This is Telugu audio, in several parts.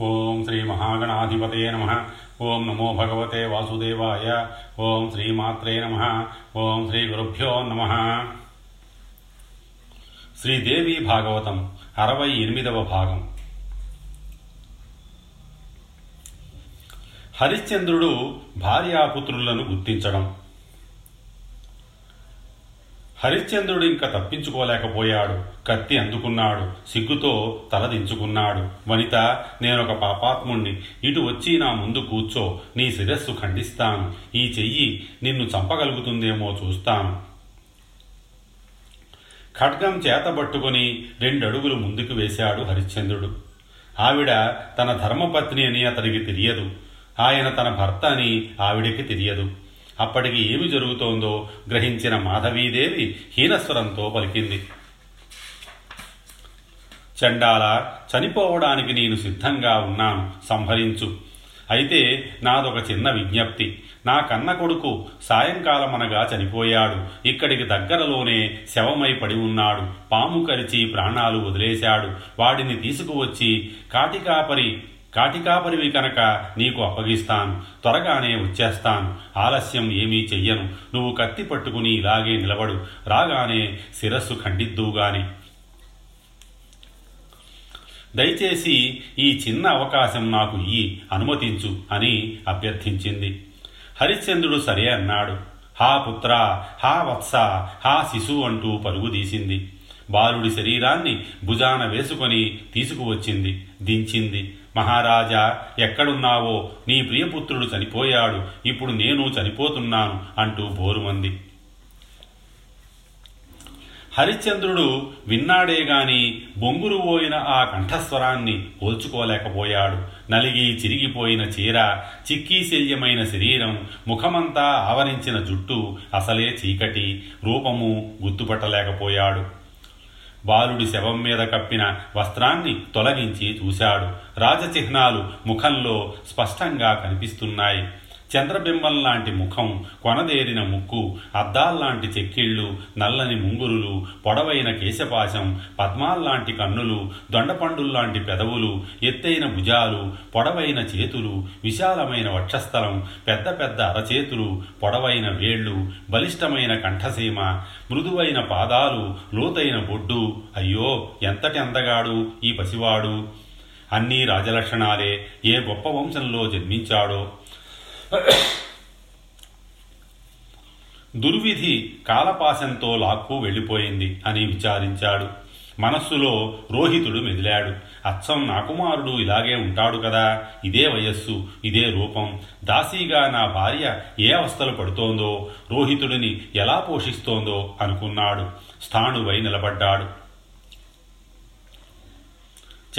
ఓం శ్రీ మహాగణాధిపతే నమ. ఓం నమో భగవతే వాసుదేవాయ. ఓం శ్రీమాత్రే నమ. ఓం శ్రీ గురుభ్యో నమ. శ్రీదేవి భాగవతం అరవై ఎనిమిదవ భాగం. హరిశ్చంద్రుడు భార్యాపుత్రులను గుర్తించడం. హరిశ్చంద్రుడు ఇంకా తప్పించుకోలేకపోయాడు. కత్తి అందుకున్నాడు. సిగ్గుతో తలదించుకున్నాడు వనిత నేనొక పాపాత్ముణ్ణి. ఇటు వచ్చి నా ముందు కూర్చో. నీ శిరస్సు ఖండిస్తాను. ఈ చెయ్యి నిన్ను చంపగలుగుతుందేమో చూస్తాను. ఖడ్గం చేతబట్టుకుని రెండడుగులు ముందుకు వేశాడు హరిశ్చంద్రుడు. ఆవిడ తన ధర్మపత్ని అని అతనికి తెలియదు. ఆయన తన భర్త అని ఆవిడకి తెలియదు. అప్పటికి ఏమి జరుగుతోందో గ్రహించిన మాధవీదేవి హీనస్వరంతో పలికింది. చండాల చనిపోవడానికి నేను సిద్ధంగా ఉన్నాను సంహరించు. అయితే నాదొక చిన్న విజ్ఞప్తి. నా కన్న కొడుకు సాయంకాలం అనగా చనిపోయాడు. ఇక్కడికి దగ్గరలోనే శవమై పడి ఉన్నాడు. పాము కరిచి ప్రాణాలు వదిలేశాడు. వాడిని తీసుకువచ్చి కాటికాపరి కాటికాపరివి కనుక నీకు అప్పగిస్తాను త్వరగానే వచ్చేస్తాను. ఆలస్యం ఏమీ చెయ్యను. నువ్వు కత్తి పట్టుకుని ఇలాగే నిలబడు. రాగానే శిరస్సు ఖండిద్దువుగాని దయచేసి ఈ చిన్న అవకాశం నాకు ఈ అనుమతించు అని అభ్యర్థించింది. హరిశ్చంద్రుడు సరే అన్నాడు. హా పుత్ర హా వత్స హా శిశు అంటూ పరుగుదీసింది బాలుడి శరీరాన్ని భుజాన వేసుకొని తీసుకువచ్చింది దించింది. మహారాజా ఎక్కడున్నావో? నీ ప్రియపుత్రుడు చనిపోయాడు. ఇప్పుడు నేను చనిపోతున్నాను అంటూ బోరుమంది. హరిశ్చంద్రుడు విన్నాడే గాని బొంగురు పోయిన ఆ కంఠస్వరాన్ని పోల్చుకోలేకపోయాడు నలిగి చిరిగిపోయిన చీర చిక్కీశల్యమైన శరీరం ముఖమంతా ఆవరించిన జుట్టు అసలే చీకటి రూపము గుర్తుపట్టలేకపోయాడు. బాలుడి శవం మీద కప్పిన వస్త్రాన్ని తొలగించి చూశాడు. రాజచిహ్నాలు ముఖంలో స్పష్టంగా కనిపిస్తున్నాయి. చంద్రబింబం లాంటి ముఖం కొనదేరిన ముక్కు అద్దాల్లాంటి చెక్కిళ్ళు నల్లని ముంగురులు పొడవైన కేశపాశం పద్మాల్లాంటి కన్నులు దొండపండుల్లాంటి పెదవులు ఎత్తైన భుజాలు పొడవైన చేతులు విశాలమైన వక్షస్థలం పెద్ద పెద్ద అరచేతులు పొడవైన వేళ్ళు బలిష్టమైన కంఠసీమ మృదువైన పాదాలు లోతైన బొడ్డు. అయ్యో ఎంతటి అందగాడు ఈ పసివాడు! అన్నీ రాజలక్షణాలే. ఏ గొప్ప వంశంలో జన్మించాడో దుర్విధి కాలపాశంతో లాక్కు వెళ్ళిపోయింది అని విచారించాడు. మనస్సులో రోహితుడు మెదిలాడు. అచ్చం నా కుమారుడు ఇలాగే ఉంటాడు కదా ఇదే వయస్సు ఇదే రూపం. దాసీగా నా భార్య ఏ అవస్థలు పడుతోందో రోహితుడిని ఎలా పోషిస్తోందో అనుకున్నాడు. స్థాణువై నిలబడ్డాడు.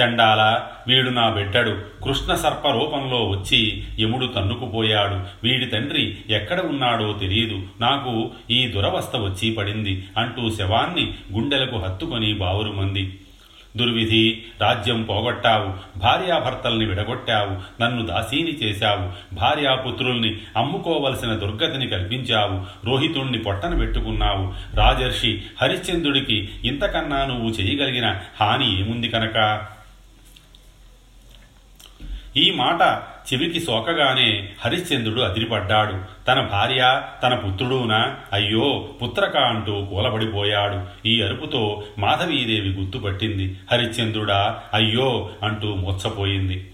చండాల వీడు నా బిడ్డడు. కృష్ణ సర్ప రూపంలో వచ్చి యముడు తన్నుకుపోయాడు. వీడి తండ్రి ఎక్కడ ఉన్నాడో తెలియదు నాకు ఈ దురవస్థ వచ్చి పడింది అంటూ శవాన్ని గుండెలకు హత్తుకొని బావురుమంది. దుర్విధి రాజ్యం పోగొట్టావు. భార్యాభర్తల్ని విడగొట్టావు. నన్ను దాసీని చేశావు. భార్యాపుత్రుల్ని అమ్ముకోవలసిన దుర్గతిని కల్పించావు. రోహితుణ్ణి పొట్టన పెట్టుకున్నావు. రాజర్షి హరిశ్చంద్రుడికి ఇంతకన్నా నువ్వు చేయగలిగిన హాని ఏముంది కనుక? ఈ మాట చెవికి సోకగానే హరిశ్చంద్రుడు అదిరిపడ్డాడు. తన భార్య తన పుత్రుడునా అయ్యో పుత్రక అంటూ కూలబడిపోయాడు. ఈ అరుపుతో మాధవీదేవి గుర్తుపట్టింది. హరిశ్చంద్రుడా అయ్యో అంటూ మూర్చపోయింది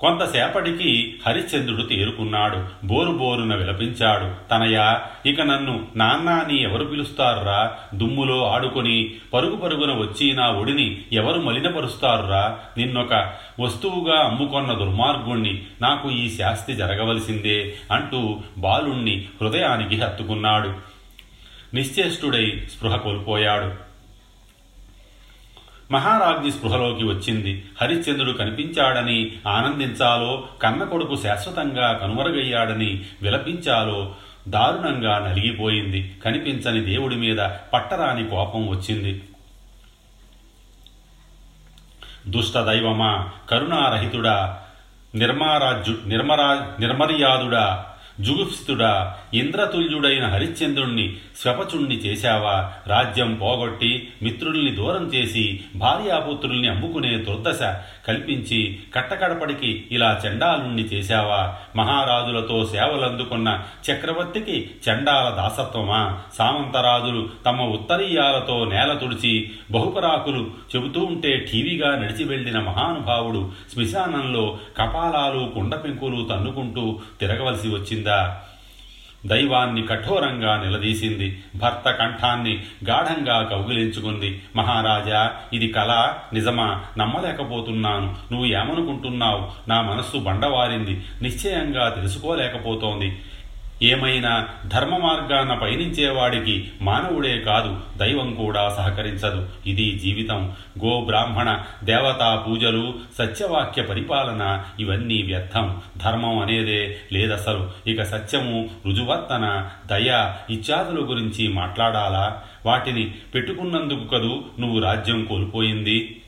కొంతసేపటికి హరిశ్చంద్రుడు తేరుకున్నాడు. బోరు బోరున విలపించాడు. తనయ ఇక నన్ను నాన్న నీ ఎవరు పిలుస్తారురా? దుమ్ములో ఆడుకొని పరుగు పరుగున వచ్చి నా ఒడిని ఎవరు మలినపరుస్తారురా? నిన్నొక వస్తువుగా అమ్ముకొన్న దుర్మార్గుణ్ణి నాకు ఈ శాస్తి జరగవలసిందే అంటూ బాలుణ్ణి హృదయానికి హత్తుకున్నాడు. నిశ్చేష్టుడై స్పృహ కోల్పోయాడు. మహారాజ్ఞి స్పృహలోకి వచ్చింది. హరిశ్చంద్రుడు కనిపించాడని ఆనందించాలో కన్న కొడుకు శాశ్వతంగా కనుమరుగయ్యాడని విలపించాలో దారుణంగా నలిగిపోయింది. కనిపించని దేవుడి మీద పట్టరాని కోపం వచ్చింది. దుష్ట దైవమా కరుణారహితుడా నిర్మారాజ్యు నిర్మరా నిర్మర్యాదుడా జుగుప్సితుడా ఇంద్రతుల్యుడైన హరిశ్చంద్రుణ్ణి స్వపచుణ్ణి చేశావా? రాజ్యం పోగొట్టి మిత్రుల్ని దూరం చేసి భార్యాపుత్రుల్ని అమ్ముకునే దుర్దశ కల్పించి కట్టకడపడికి ఇలా చండాలుణ్ణి చేశావా? మహారాజులతో సేవలందుకున్న చక్రవర్తికి చండాల దాసత్వమా? సామంతరాజులు తమ ఉత్తరీయాలతో నేల తుడిచి బహుపరాకులు చెబుతూ ఉంటే ఠీవీగా నడిచి వెళ్ళిన మహానుభావుడు శ్మశానంలో కపాలాలు కుండపెంకులు తన్నుకుంటూ తిరగవలసి వచ్చిందా? దైవాన్ని కఠోరంగా నిలదీసింది. భర్త కంఠాన్ని గాఢంగా కౌగిలించుకుంది. మహారాజా ఇది కళ నిజమా? నమ్మలేకపోతున్నాను. నువ్వు ఏమనుకుంటున్నావు? నా మనస్సు బండవారింది. నిశ్చయంగా తెలుసుకోలేకపోతోంది. ఏమైనా ధర్మ మార్గాన పయనించేవాడికి మానవుడే కాదు దైవం కూడా సహకరించదు. ఇది జీవితం. గో బ్రాహ్మణ దేవతా పూజలు సత్యవాక్య పరిపాలన ఇవన్నీ వ్యర్థం. ధర్మం అనేదే లేదసలు. ఇక సత్యము రుజువర్తన దయ ఇత్యాదుల గురించి మాట్లాడాలా? వాటిని పెట్టుకున్నందుకు కదూ నువ్వు రాజ్యం కోల్పోయింది?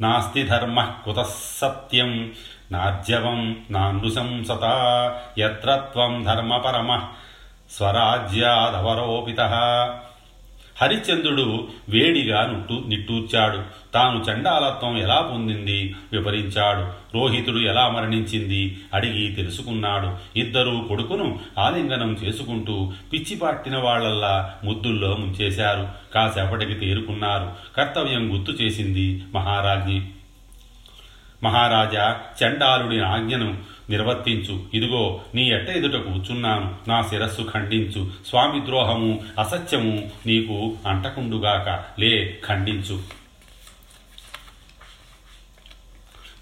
నాస్తి ధర్మ కుత సత్యం. నార్జవం నానృశంసత యత్ర త్వం ధర్మపరమ స్వరాజ్యాదవరోపిత. హరిశ్చంద్రుడు వేడిగా నుట్టు నిట్టూర్చాడు. తాను చండాలత్వం ఎలా పొందింది? వివరించాడు. రోహితుడు ఎలా మరణించింది? అడిగి తెలుసుకున్నాడు. ఇద్దరూ కొడుకును ఆలింగనం చేసుకుంటూ పిచ్చి పట్టిన వాళ్ళల్లా ముద్దుల్లో ముంచేశారు. కాసేపటికి తేరుకున్నారు. కర్తవ్యం గుర్తు చేసింది మహారాజ్ఞి మహారాజా చండాలుడి ఆజ్ఞను నిర్వర్తించు. ఇదిగో నీ ఎట్ట ఎదుట కూర్చున్నాను. నా శిరస్సు ఖండించు. స్వామి ద్రోహము అసత్యము నీకు అంటకుండుగాక. లే ఖండించు.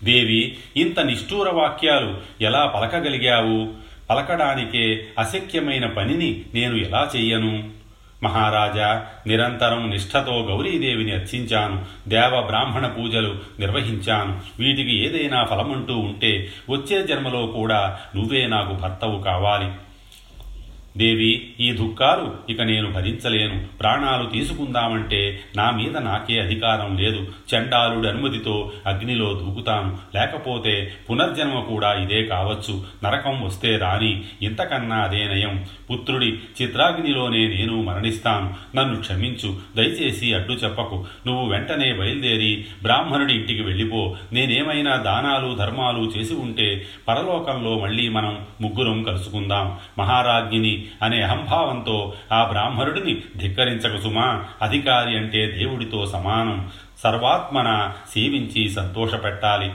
దేవి ఇంత నిష్ఠూర వాక్యాలు ఎలా పలకగలిగావు? పలకడానికే అశక్యమైన పనిని నేను ఎలా చెయ్యను? మహారాజా నిరంతరం నిష్ఠతో గౌరీదేవిని అర్చించాను. దేవ బ్రాహ్మణ పూజలు నిర్వహించాను. వీటికి ఏదైనా ఫలమంటూ ఉంటే వచ్చే జన్మలో కూడా నువ్వే నాకు భర్తవు కావాలి. దేవి ఈ దుఃఖాలు ఇక నేను భరించలేను. ప్రాణాలు తీసుకుందామంటే నా మీద నాకే అధికారం లేదు. చండాలుడి అనుమతితో అగ్నిలో దూకుతాను. లేకపోతే పునర్జన్మ కూడా ఇదే కావచ్చు. నరకం వస్తే రాని ఇంతకన్నా అదే నయం. పుత్రుడి చిత్రాగ్నిలోనే నేను మరణిస్తాను. నన్ను క్షమించు. దయచేసి అడ్డు చెప్పకు. నువ్వు వెంటనే బయలుదేరి బ్రాహ్మణుడి ఇంటికి వెళ్ళిపో. నేనేమైనా దానాలు ధర్మాలు చేసి ఉంటే పరలోకంలో మళ్ళీ మనం ముగ్గురం కలుసుకుందాం. మహారాజ్ఞిని అనే అహంభావంతో ఆ బ్రాహ్మణుడిని ధిక్కరించక సుమా. అధికారి అంటే దేవుడితో సమానం. సర్వాత్మన సేవించి సంతోషపెట్టాలి.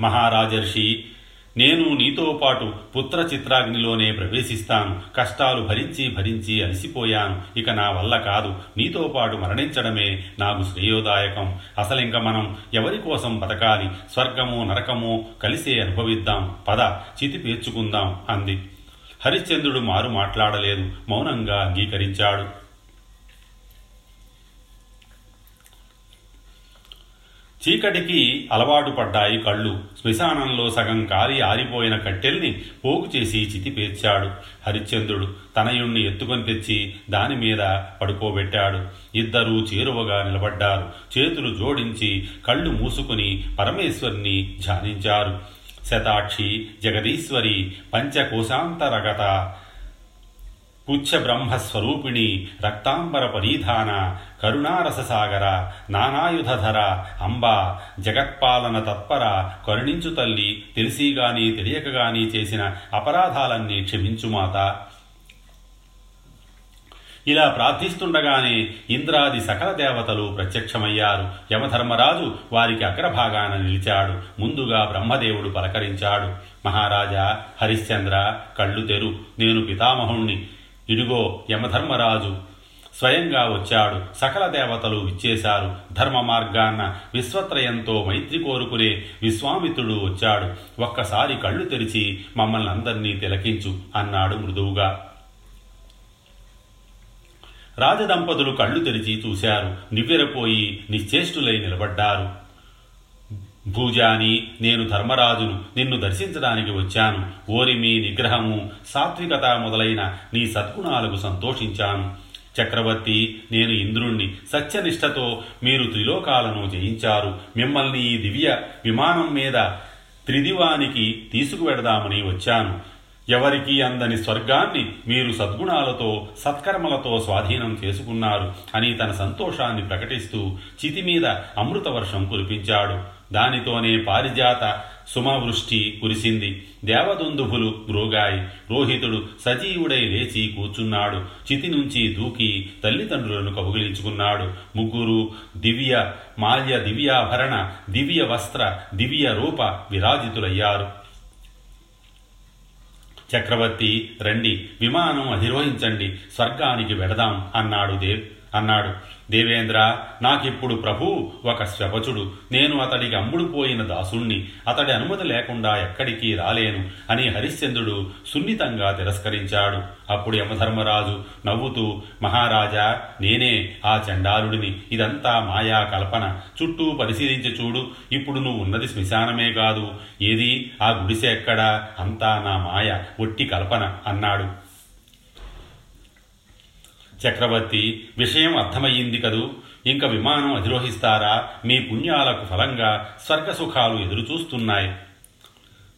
మహారాజర్షి నేను నీతో పాటు పుత్ర చిత్రాగ్నిలోనే ప్రవేశిస్తాను. కష్టాలు భరించి భరించి అలసిపోయాను. ఇక నా వల్ల కాదు. నీతో పాటు మరణించడమే నాకు శ్రేయోదాయకం. అసలింక మనం ఎవరి కోసం బతకాలి? స్వర్గము నరకము కలిసే అనుభవిద్దాం. పద చితి పేర్చుకుందాం అంది. హరిశ్చంద్రుడు మారు మాట్లాడలేదు. మౌనంగా అంగీకరించాడు. చీకటికి అలవాటు పడ్డాయి కళ్ళు. శ్మశానంలో సగం కాలి ఆరిపోయిన కట్టెల్ని పోగు చేసి చితి పేర్చాడు. హరిశ్చంద్రుడు తనయుణ్ణి ఎత్తుకొని తెచ్చి దాని మీద పడుకోబెట్టాడు. ఇద్దరూ చేరువగా నిలబడ్డారు. చేతులు జోడించి కళ్ళు మూసుకుని పరమేశ్వరిని ధ్యానించారు. శతాక్షి జగదీశ్వరి పంచకోశాంతరగత పుచ్చ బ్రహ్మస్వరూపిణి రక్తాంబర పరీధాన కరుణారససాగర నానాయుధధర అంబ జగత్పాలన తత్పర కరుణించు తల్లి తెలిసిగాని తెలియకగాని చేసిన అపరాధాలన్నీ క్షమించుమాత ఇలా ప్రార్థిస్తుండగానే ఇంద్రాది సకల దేవతలు ప్రత్యక్షమయ్యారు. యమధర్మరాజు వారికి అగ్రభాగాన నిలిచాడు. ముందుగా బ్రహ్మదేవుడు పలకరించాడు. మహారాజా హరిశ్చంద్ర కళ్ళు తెరు నేను పితామహుణ్ణి. ఇడుగో యమధర్మరాజు స్వయంగా వచ్చాడు సకల దేవతలు ఇచ్చేశారు ధర్మ మార్గాన్న విశ్వత్రయంతో మైత్రి కోరుకునే విశ్వామిత్రుడు వచ్చాడు. ఒక్కసారి కళ్ళు తెరిచి మమ్మల్ని అందరినీ తిలకించు అన్నాడు మృదువుగా. రాజదంపతులు కళ్ళు తెరిచి చూశారు. నివ్వెరపోయి నిశ్చేష్టులై నిలబడ్డారు. భూజాని నేను ధర్మరాజును నిన్ను దర్శించడానికి వచ్చాను. ఓరిమి నిగ్రహము సాత్వికత మొదలైన నీ సద్గుణాలకు సంతోషించాను. చక్రవర్తి నేను ఇంద్రుణ్ణి సత్యనిష్టతో మీరు త్రిలోకాలను జయించారు. మిమ్మల్ని ఈ దివ్య విమానం మీద త్రిదివానికి తీసుకువెడదామని వచ్చాను. ఎవరికీ అందని స్వర్గాన్ని మీరు సద్గుణాలతో సత్కర్మలతో స్వాధీనం చేసుకున్నారు అని తన సంతోషాన్ని ప్రకటిస్తూ చితి మీద అమృత వర్షం కురిపించాడు. దానితోనే పారిజాత సుమవృష్టి కురిసింది. దేవదుందుభులు మ్రోగాయి రోహితుడు సజీవుడై లేచి కూర్చున్నాడు. చితి నుంచి దూకి తల్లిదండ్రులను కబుగిలించుకున్నాడు ముగ్గురు దివ్య మాల్య దివ్యాభరణ దివ్య వస్త్ర దివ్య రూప విరాజితులయ్యారు. చక్రవర్తి రండి విమానం అధిరోహించండి స్వర్గానికి వెడదాం అన్నాడు దేవ్ అన్నాడు. దేవేంద్ర నాకిప్పుడు ప్రభు ఒక శపచుడు. నేను అతడికి అమ్ముడుపోయిన దాసుణ్ణి. అతడి అనుమతి లేకుండా ఎక్కడికి రాలేను అని హరిశ్చంద్రుడు సున్నితంగా తిరస్కరించాడు. అప్పుడు యమధర్మరాజు నవ్వుతూ మహారాజా నేనే ఆ చండాలుడిని. ఇదంతా మాయా కల్పన. చుట్టూ పరిశీలించి చూడు. ఇప్పుడు నువ్వు ఉన్నది శ్మశానమే కాదు. ఏది? ఆ గుడిసె ఎక్కడా? అంతా నా మాయ. ఒట్టి కల్పన అన్నాడు. చక్రవర్తి విషయం అర్థమయ్యింది కదూ? ఇంక విమానం అధిరోహిస్తారా? మీ పుణ్యాలకు ఫలంగా స్వర్గసుఖాలు ఎదురుచూస్తున్నాయి.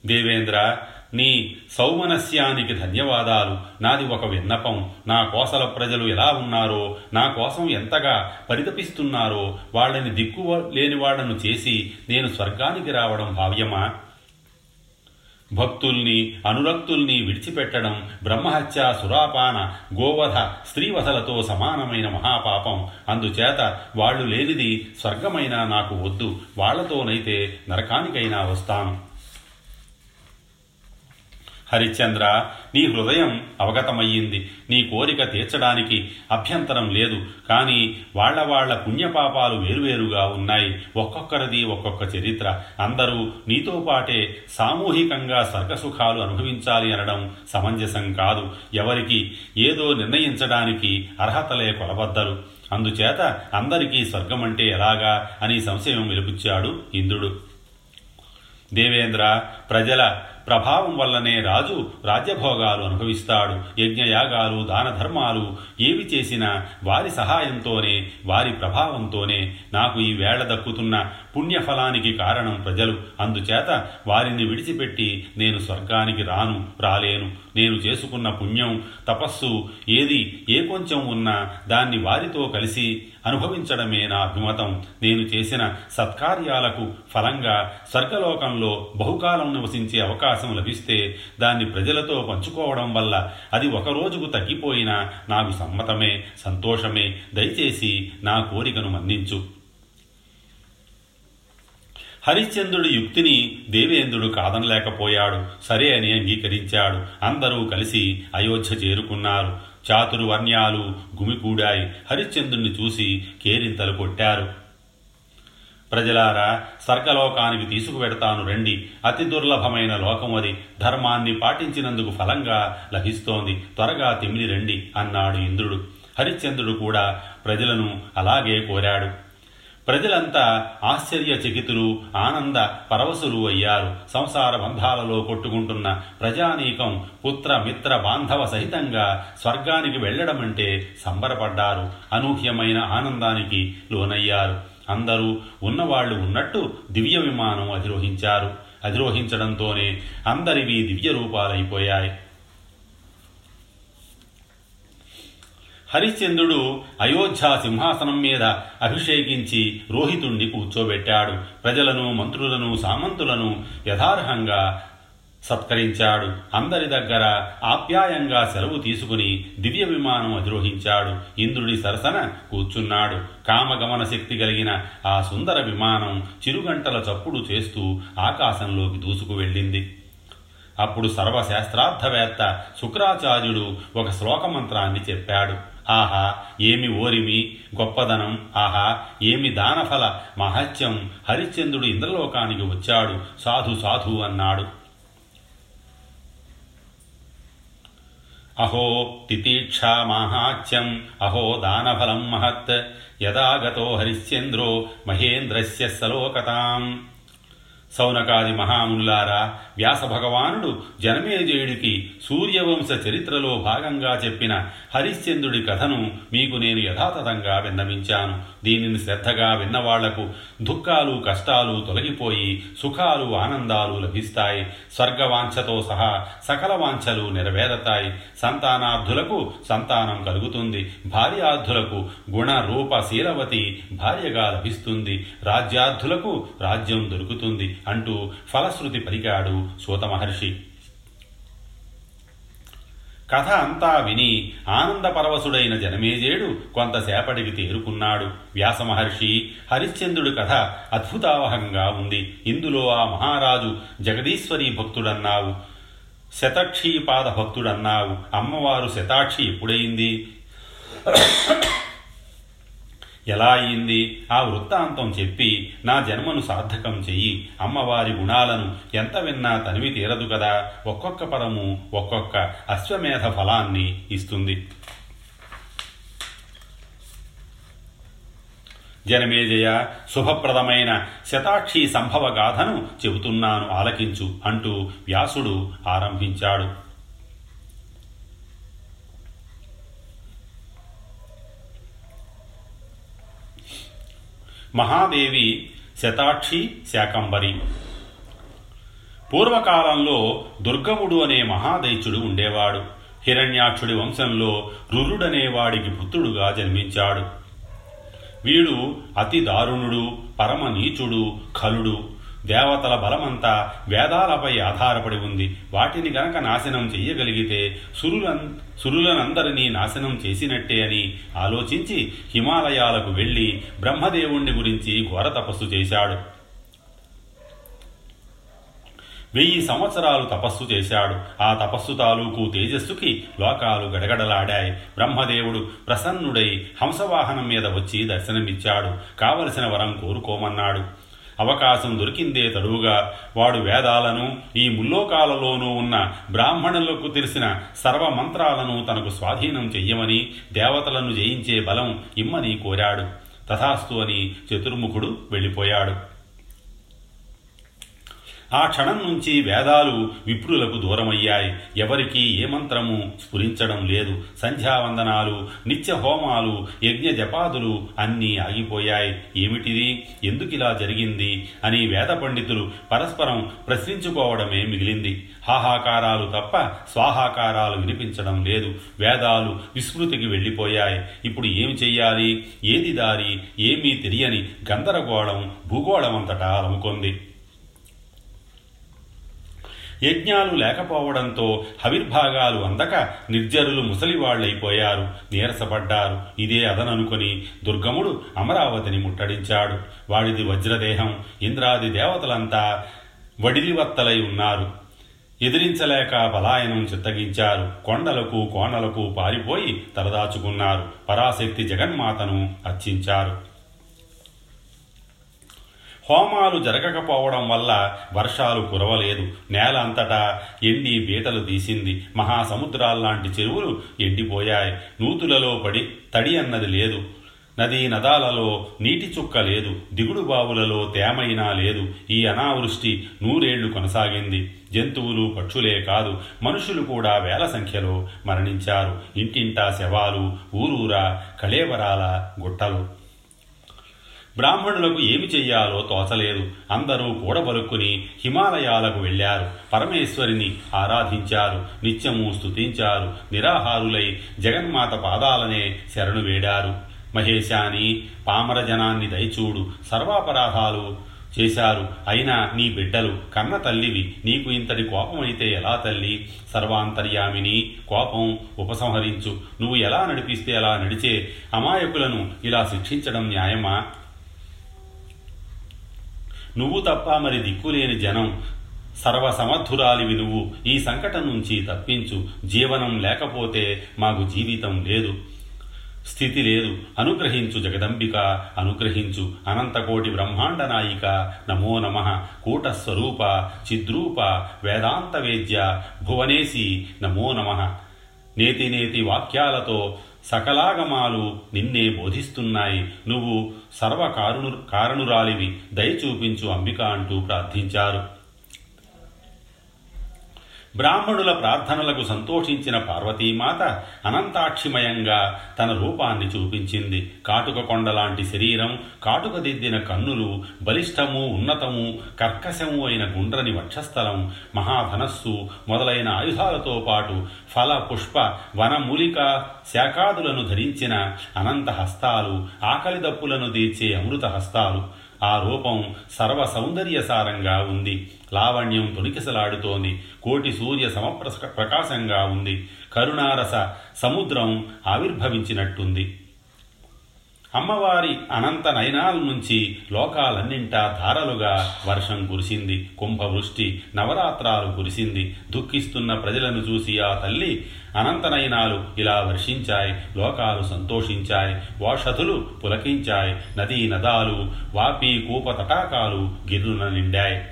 దేవేంద్ర నీ సౌమనస్యానికి ధన్యవాదాలు. నాది ఒక విన్నపం. నా కోసల ప్రజలు ఎలా ఉన్నారో నా కోసం ఎంతగా పరితపిస్తున్నారో వాళ్ళని దిక్కు లేని వాళ్ళను చేసి నేను స్వర్గానికి రావడం భావ్యమా? భక్తుల్ని అనురక్తుల్ని విడిచిపెట్టడం బ్రహ్మహత్య సురాపాన గోవధ స్త్రీవధలతో సమానమైన మహాపాపం. అందుచేత వాళ్ళు లేనిది స్వర్గమైనా నాకు వద్దు. వాళ్ళతోనైతే నరకానికైనా వస్తాను. హరిశ్చంద్ర నీ హృదయం అవగతమయ్యింది. నీ కోరిక తీర్చడానికి అభ్యంతరం లేదు. కానీ వాళ్ళ వాళ్ళ పుణ్యపాపాలు వేరువేరుగా ఉన్నాయి. ఒక్కొక్కరిది ఒక్కొక్క చరిత్ర. అందరూ నీతో పాటే సామూహికంగా సర్గసుఖాలు అనుభవించాలి అనడం సమంజసం కాదు. ఎవరికి ఏదో నిర్ణయించడానికి అర్హతలే కొలబద్దలు అందుచేత అందరికీ స్వర్గమంటే ఎలాగా అని సంశయం వెలుపుచ్చాడు ఇంద్రుడు. దేవేంద్ర ప్రజల ప్రభావం వల్లనే రాజు రాజ్యభోగాలు అనుభవిస్తాడు. యజ్ఞయాగాలు దాన ధర్మాలు ఏవి చేసినా వారి సహాయంతోనే వారి ప్రభావంతోనే నాకు ఈ వేళ దక్కుతున్న పుణ్యఫలానికి కారణం ప్రజలు. అందుచేత వారిని విడిచిపెట్టి నేను స్వర్గానికి రాను రాలేను. నేను చేసుకున్న పుణ్యం తపస్సు ఏది ఏ కొంచెం ఉన్నా దాన్ని వారితో కలిసి అనుభవించడమే నా అభిమతం. నేను చేసిన సత్కార్యాలకు ఫలంగా స్వర్గలోకంలో బహుకాలం నివసించే అవకాశం లభిస్తే దాన్ని ప్రజలతో పంచుకోవడం వల్ల అది ఒక రోజుకు తగ్గిపోయినా నాకు సమ్మతమే సంతోషమే. దయచేసి నా కోరికను మన్నించు. హరిశ్చంద్రుడి యుక్తిని దేవేంద్రుడు కాదనలేకపోయాడు. సరే అని అంగీకరించాడు. అందరూ కలిసి అయోధ్య చేరుకున్నారు. చాతుర్వర్ణ్యాలు గుమికూడాయి. హరిశ్చంద్రుని చూసి కేరింతలు కొట్టారు. ప్రజలారా స్వర్గలోకానికి తీసుకువెడతాను రండి. అతి దుర్లభమైన లోకం అది. ధర్మాన్ని పాటించినందుకు ఫలంగా లభిస్తోంది. త్వరగా తిమిలి రండి అన్నాడు ఇంద్రుడు. హరిశ్చంద్రుడు కూడా ప్రజలను అలాగే కోరాడు. ప్రజలంతా ఆశ్చర్యచకితులు ఆనంద పరవశులు అయ్యారు. సంసార బంధాలలో కొట్టుకుంటున్న ప్రజానీకం పుత్ర మిత్ర బాంధవ సహితంగా స్వర్గానికి వెళ్ళడమంటే సంబరపడ్డారు. అనూహ్యమైన ఆనందానికి లోనయ్యారు. అందరూ ఉన్నవాళ్ళు ఉన్నట్టు దివ్య విమానం అధిరోహించారు. అధిరోహించడంతోనే అందరివి దివ్య రూపాలైపోయాయి. హరిశ్చంద్రుడు అయోధ్య సింహాసనం మీద అభిషేకించి రోహితుణ్ణి కూర్చోబెట్టాడు. ప్రజలను మంత్రులను సామంతులను యథార్హంగా సత్కరించాడు. అందరి దగ్గర ఆప్యాయంగా సెలవు తీసుకుని దివ్య విమానం అధిరోహించాడు. ఇంద్రుడి సరసన కూర్చున్నాడు. కామగమన శక్తి కలిగిన ఆ సుందర విమానం చిరుగంటల చప్పుడు చేస్తూ ఆకాశంలోకి దూసుకు వెళ్ళింది. అప్పుడు సర్వశాస్త్రార్థవేత్త శుక్రాచార్యుడు ఒక శ్లోకమంత్రాన్ని చెప్పాడు. ఆహా ఏమి ఓరిమి గొప్పదనం ఆహా ఏమి దానఫల మహత్యం హరిశ్చంద్రుడు ఇంద్రలోకానికి వచ్చాడు. సాధు సాధు అన్నాడు. అహో తితీక్షామాహాత్యం అహో దానఫలం మహత్. యదాగతో హరిశ్చంద్రో మహేంద్రస్య సలోకతాం. సౌనకాది మహాముల్లారా వ్యాస భగవానుడు జనమేజయుడికి సూర్యవంశ చరిత్రలో భాగంగా చెప్పిన హరిశ్చంద్రుడి కథను మీకు నేను యథాతథంగా విన్నవించాను. దీనిని శ్రద్ధగా విన్నవాళ్ళకు దుఃఖాలు కష్టాలు తొలగిపోయి సుఖాలు ఆనందాలు లభిస్తాయి. స్వర్గవాంఛతో సహా సకల వాంఛలు నెరవేరతాయి. సంతానార్థులకు సంతానం కలుగుతుంది. భార్యార్థులకు గుణ రూప శీలవతి భార్యగా లభిస్తుంది. రాజ్యార్థులకు రాజ్యం దొరుకుతుంది అంటూ ఫలశ్రుతి పలికాడు సూత మహర్షి. కథ అంతా విని ఆనందపరవశుడైన జనమేజేడు కొంతసేపటికి తేరుకున్నాడు. వ్యాసమహర్షి హరిశ్చంద్రుడి కథ అద్భుతావహంగా ఉంది. ఇందులో ఆ మహారాజు జగదీశ్వరి భక్తుడన్నావు. శతక్షీపాద భక్తుడన్నావు అమ్మవారు శతాక్షి ఎప్పుడైంది? ఎలా అయింది ఆ వృత్తాంతం చెప్పి నా జన్మను సార్థకం చెయ్యి. అమ్మవారి గుణాలను ఎంత విన్నా తనివి తీరదు కదా. ఒక్కొక్క పదము ఒక్కొక్క అశ్వమేధ ఫలాన్ని ఇస్తుంది. జనమేజయ శుభప్రదమైన శతాక్షి సంభవ గాథను చెబుతున్నాను ఆలకించు అంటూ వ్యాసుడు ఆరంభించాడు. మహాదేవి శతాక్షి శాకంబరి. పూర్వకాలంలో దుర్గముడు అనే మహాదైత్యుడు ఉండేవాడు. హిరణ్యాక్షుడి వంశంలో రురుడనేవాడికి పుత్రుడుగా జన్మించాడు. వీడు అతి దారుణుడు పరమ నీచుడు ఖలుడు దేవతల బలమంతా వేదాలపై ఆధారపడి ఉంది. వాటిని గనక నాశనం చెయ్యగలిగితే సురులన్ సురులనందరినీ నాశనం చేసినట్టే అని ఆలోచించి హిమాలయాలకు వెళ్ళి బ్రహ్మదేవుణ్ణి గురించి ఘోర తపస్సు చేశాడు. వెయ్యి సంవత్సరాలు తపస్సు చేశాడు. ఆ తపస్సు తాలూకు తేజస్సుకి లోకాలు గడగడలాడాయి. బ్రహ్మదేవుడు ప్రసన్నుడై హంసవాహనం మీద వచ్చి దర్శనమిచ్చాడు. కావలసిన వరం కోరుకోమన్నాడు. అవకాశం దొరికిందే తడువుగా. వాడు వేదాలను ఈ ముల్లోకాలలోనూ ఉన్న బ్రాహ్మణులకు తెలిసిన సర్వమంత్రాలను తనకు స్వాధీనం చెయ్యమని దేవతలను జయించే బలం ఇమ్మని కోరాడు. తథాస్తు అని చతుర్ముఖుడు వెళ్ళిపోయాడు. ఆ క్షణం నుంచి వేదాలు విప్రులకు దూరమయ్యాయి. ఎవరికీ ఏ మంత్రము స్ఫురించడం లేదు. సంధ్యావందనాలు నిత్య హోమాలు యజ్ఞ జపాదులు అన్నీ ఆగిపోయాయి. ఏమిటిది? ఎందుకిలా జరిగింది? అని వేద పండితులు పరస్పరం ప్రశ్నించుకోవడమే మిగిలింది. హాహాకారాలు తప్ప స్వాహాకారాలు వినిపించడం లేదు. వేదాలు విస్మృతికి వెళ్ళిపోయాయి. ఇప్పుడు ఏమి చెయ్యాలి? ఏది దారి? ఏమీ తెలియని గందరగోళం భూగోళమంతటా అలముకొంది. యజ్ఞాలు లేకపోవడంతో హవిర్భాగాలు అందక నిర్జరులు ముసలివాళ్ళైపోయారు నీరసపడ్డారు. ఇదే అదననుకొని దుర్గముడు అమరావతిని ముట్టడించాడు. వాడిది వజ్రదేహం. ఇంద్రాది దేవతలంతా వడిలివత్తలై ఉన్నారు. ఎదిరించలేక పలాయనం చిత్తగించారు. కొండలకు కోనలకు పారిపోయి తలదాచుకున్నారు. పరాశక్తి జగన్మాతను అర్చించారు. హోమాలు జరగకపోవడం వల్ల వర్షాలు కురవలేదు. నేల అంతటా ఎండి బీటలు తీసింది. మహాసముద్రాల్లాంటి చెరువులు ఎండిపోయాయి. నూతులలో పడి తడి అన్నది లేదు. నదీ నదాలలో నీటి చుక్క లేదు. దిగుడు బావులలో తేమైనా లేదు. ఈ అనావృష్టి నూరేళ్ళు కొనసాగింది. జంతువులు పక్షులే కాదు. మనుషులు కూడా వేల సంఖ్యలో మరణించారు. ఇంటింటా శవాలు ఊరూరా కళేవరాల గుట్టలు. బ్రాహ్మణులకు ఏమి చెయ్యాలో తోచలేదు. అందరూ కూడబలుక్కుని హిమాలయాలకు వెళ్ళారు. పరమేశ్వరిని ఆరాధించారు. నిత్యము స్తుతించారు. నిరాహారులై జగన్మాత పాదాలనే శరణు వేడారు. మహేశాని పామర జనాన్ని దయచూడు. సర్వాపరాధాలు చేశారు. అయినా నీ బిడ్డలు కన్న తల్లివి నీకు ఇంతటి కోపమైతే ఎలా తల్లి? సర్వాంతర్యామిని కోపం ఉపసంహరించు. నువ్వు ఎలా నడిపిస్తే అలా నడిచే? అమాయకులను ఇలా శిక్షించడం న్యాయమా? నువ్వు తప్ప మరి దిక్కులేని జనం. సర్వసమర్థురాలివి నువ్వు. ఈ సంకటం నుంచి తప్పించు. జీవనం లేకపోతే మాకు జీవితం లేదు. స్థితి లేదు. అనుగ్రహించు జగదంబిక. అనుగ్రహించు అనంతకోటి బ్రహ్మాండ నాయిక. నమో నమ. కూటస్వరూప. చిద్రూప. వేదాంత వేద్య భువనేసి నమో నమ. నేతి నేతి వాక్యాలతో సకలాగమాలు నిన్నే బోధిస్తున్నాయి. నువ్వు సర్వకారుణు కారణురాలివి. దయ చూపించు అంబిక అంటూ ప్రార్థించారు. బ్రాహ్మణుల ప్రార్థనలకు సంతోషించిన పార్వతీమాత అనంతాక్షిమయంగా తన రూపాన్ని చూపించింది. కాటుక కొండలాంటి శరీరం కాటుక దిద్దిన కన్నులు బలిష్టము ఉన్నతము కర్కశము అయిన గుండ్రని వక్షస్థలం మహాధనస్సు మొదలైన ఆయుధాలతో పాటు ఫల పుష్ప వనమూలిక శాఖాదులను ధరించిన అనంత హస్తాలు ఆకలి దప్పులను తీర్చే అమృత హస్తాలు. ఆ రూపం సర్వ సౌందర్యసారంగా ఉంది. లావణ్యం తొణికిసలాడుతోంది కోటి సూర్య సమప్రస ప్రకాశంగా ఉంది. కరుణారస సముద్రం ఆవిర్భవించినట్టుంది. అమ్మవారి అనంత నయనాల నుంచి లోకాలన్నింటా ధారలుగా వర్షం కురిసింది. కుంభవృష్టి నవరాత్రాలు కురిసింది. దుఃఖిస్తున్న ప్రజలను చూసి ఆ తల్లి అనంత నయనాలు ఇలా వర్షించాయి. లోకాలు సంతోషించాయి. వాషధులు పులకించాయి. నదీ నదాలు వాపి కూప తటాకాలు గిర్రున నిండాయి.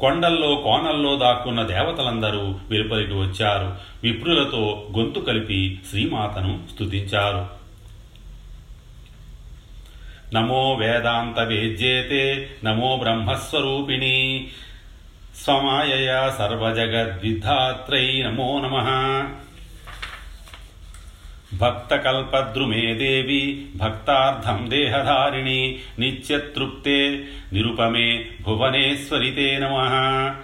కొండల్లో కోనల్లో దాక్కున్న దేవతలందరూ వెలుపలికి వచ్చారు. విప్రులతో గొంతు కలిపి శ్రీమాతను స్తుతించారు. నమో వేదాంత వేద్యేతే నమో బ్రహ్మస్వరూపిణి. స్వమాయయా సర్వజగద్విధాత్రై నమో నమః. भक्तकद्रुमे देवी, भक्तार्थं देहधारिणी, नित्यतृप्ते, निरुपमे भुवने ते नम।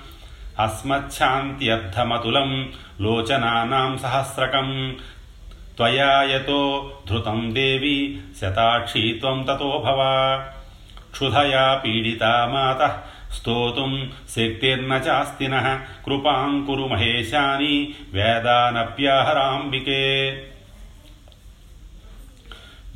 अस्मच्छान्त्यर्थमतुलं लोचना सहस्रकं। त्वया यतो देवी, शताक्षी ततो भव। क्षुधया पीडिता माता, स्तोत शक्तिर्न चास्ति कृपा कुरु महेशानी वेदानप्याहराबिके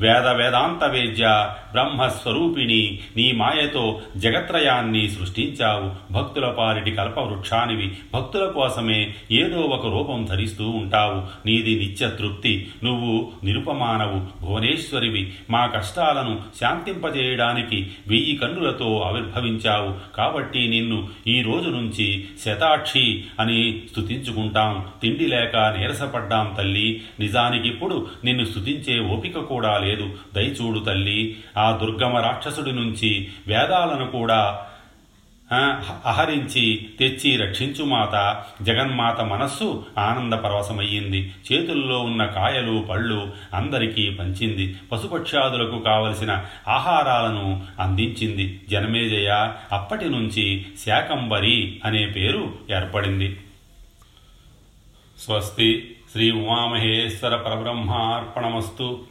వేద వేదాంత వేద్య బ్రహ్మస్వరూపిణి నీ మాయతో జగత్రయాన్ని సృష్టించావు. భక్తుల పాలిటి కల్పవృక్షానివి భక్తుల కోసమే ఏదో ఒక రూపం ధరిస్తూ ఉంటావు. నీది నిత్య తృప్తి నువ్వు నిరుపమానవు. భువనేశ్వరివి మా కష్టాలను శాంతింపజేయడానికి వెయ్యి కన్నులతో ఆవిర్భవించావు. కాబట్టి నిన్ను ఈ రోజు నుంచి శతాక్షి అని స్థుతించుకుంటాం తిండి లేక నీరసపడ్డాం తల్లి. నిజానికిప్పుడు నిన్ను స్థుతించే ఓపిక కూడా లేదు. దయచూడు తల్లి ఆ దుర్గమ రాక్షసుడి నుంచి వేదాలను కూడా అహరించి తెచ్చి రక్షించు మాత. జగన్మాత మనస్సు ఆనంద పరవశమయ్యింది. చేతుల్లో ఉన్న కాయలు పళ్ళు అందరికీ పంచింది. పశుపక్షాదులకు కావలసిన ఆహారాలను అందించింది. జనమేజయ అప్పటి నుంచి శాకంబరి అనే పేరు ఏర్పడింది. స్వస్తి. శ్రీ ఉమామహేశ్వర పరబ్రహ్మార్పణమస్తు.